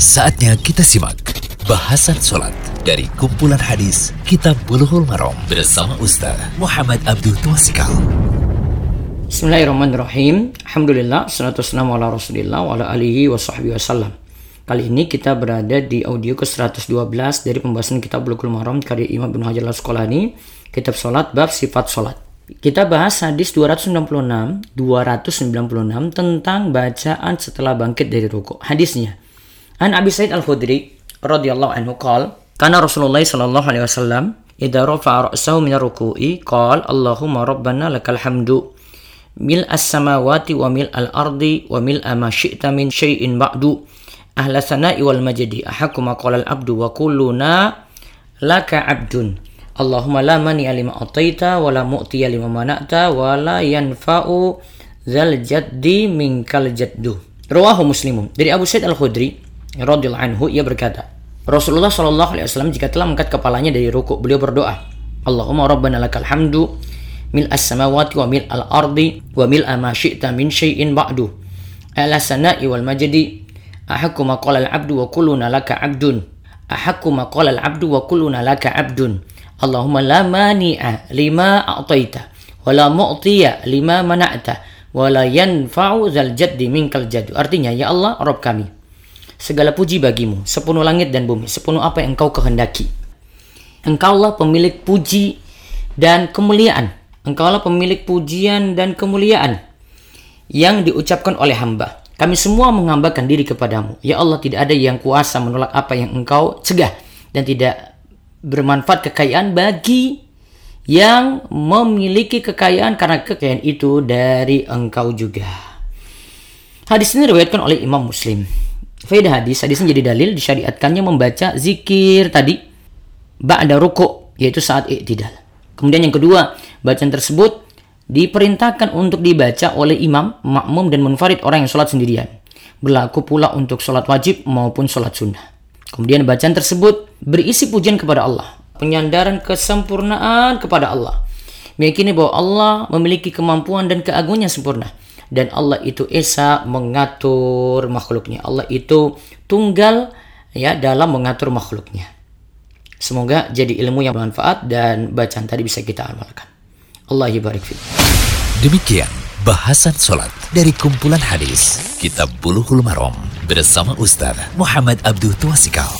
Saatnya kita simak bahasan sholat dari kumpulan hadis Kitab Bulughul Maram bersama Ustaz Muhammad Abdul Tuasikal. Bismillahirrahmanirrahim. Alhamdulillah, salatu wassalamu ala rasulillah wa ala alihi wa sahbihi wasallam. Kali ini kita berada di audio ke-112 dari pembahasan kitab Bulughul Maram karya Imam Ibnu Hajar Al-Asqalani, kitab salat bab sifat salat. Kita bahas hadis 296, 296 tentang bacaan setelah bangkit dari rukuk. Hadisnya. An Abi Sa'id Al-Khudri radhiyallahu anhu qala kana Rasulullah sallallahu alaihi wasallam idza rafa'a ra'sahu min ar-ruku'i qala Allahumma rabbana lakal hamdu mil as-samawati wa mil al-ardi wa mil ma syi'ta min syai'in ba'du ahla sana'i wal majdi ahaqqu ma qala al-abdu wa kulluna laka 'abdun Allahumma la mani lima ataita wa la mu'tiya lima mana'ta wa la yanfa'u zal jaddi minkal jaddu. Rawahu Muslimun. Dari Abu Sa'id Al-Khudri radhiyallahu anhu ia berkata, Rasulullah Shallallahu alaihi wasallam jika telah mengangkat kepalanya dari rukuk, beliau berdoa, Allahumma rabbana lakal hamdu mil as-samawati wa mil al-ardi wa mil ma syi'ta min syai'in ba'du. Ala sana'i wal majdi ahakku ma qala al-'abdu wa kulluna laka 'abdun. Ahakku ma qala al-'abdu wa kulluna laka 'abdun. Allahumma la mani'a lima a'taita wa la mu'tiya lima mana'ta wa la yanfa'u zal jaddi minkal jaddu. Artinya, ya Allah, Rabb kami. Segala puji bagimu, sepenuh langit dan bumi, sepenuh apa yang engkau kehendaki. Engkaulah pemilik puji dan kemuliaan. Engkaulah pemilik pujian dan kemuliaan yang diucapkan oleh hamba. Kami semua menghambakan diri kepadamu. Ya Allah, tidak ada yang kuasa menolak apa yang engkau cegah dan tidak bermanfaat kekayaan bagi yang memiliki kekayaan karena kekayaan itu dari engkau juga. Hadis ini diriwayatkan oleh Imam Muslim. Faedah hadis, hadis ini jadi dalil disyariatkannya membaca zikir tadi ba'da ruku yaitu saat i'tidal. Kemudian yang kedua, bacaan tersebut diperintahkan untuk dibaca oleh imam, makmum dan munfarid orang yang sholat sendirian. Berlaku pula untuk sholat wajib maupun sholat sunnah. Kemudian bacaan tersebut berisi pujian kepada Allah, penyandaran kesempurnaan kepada Allah. Meyakini bahwa Allah memiliki kemampuan dan keagungan sempurna dan Allah itu esa mengatur makhluknya. Allah itu tunggal ya dalam mengatur makhluknya. Semoga jadi ilmu yang bermanfaat dan bacaan tadi bisa kita amalkan. Allah barik Demikian bahasan sholat dari kumpulan hadis Kitab Bulughul Maram bersama Ustaz Muhammad Abdul Tuasikal.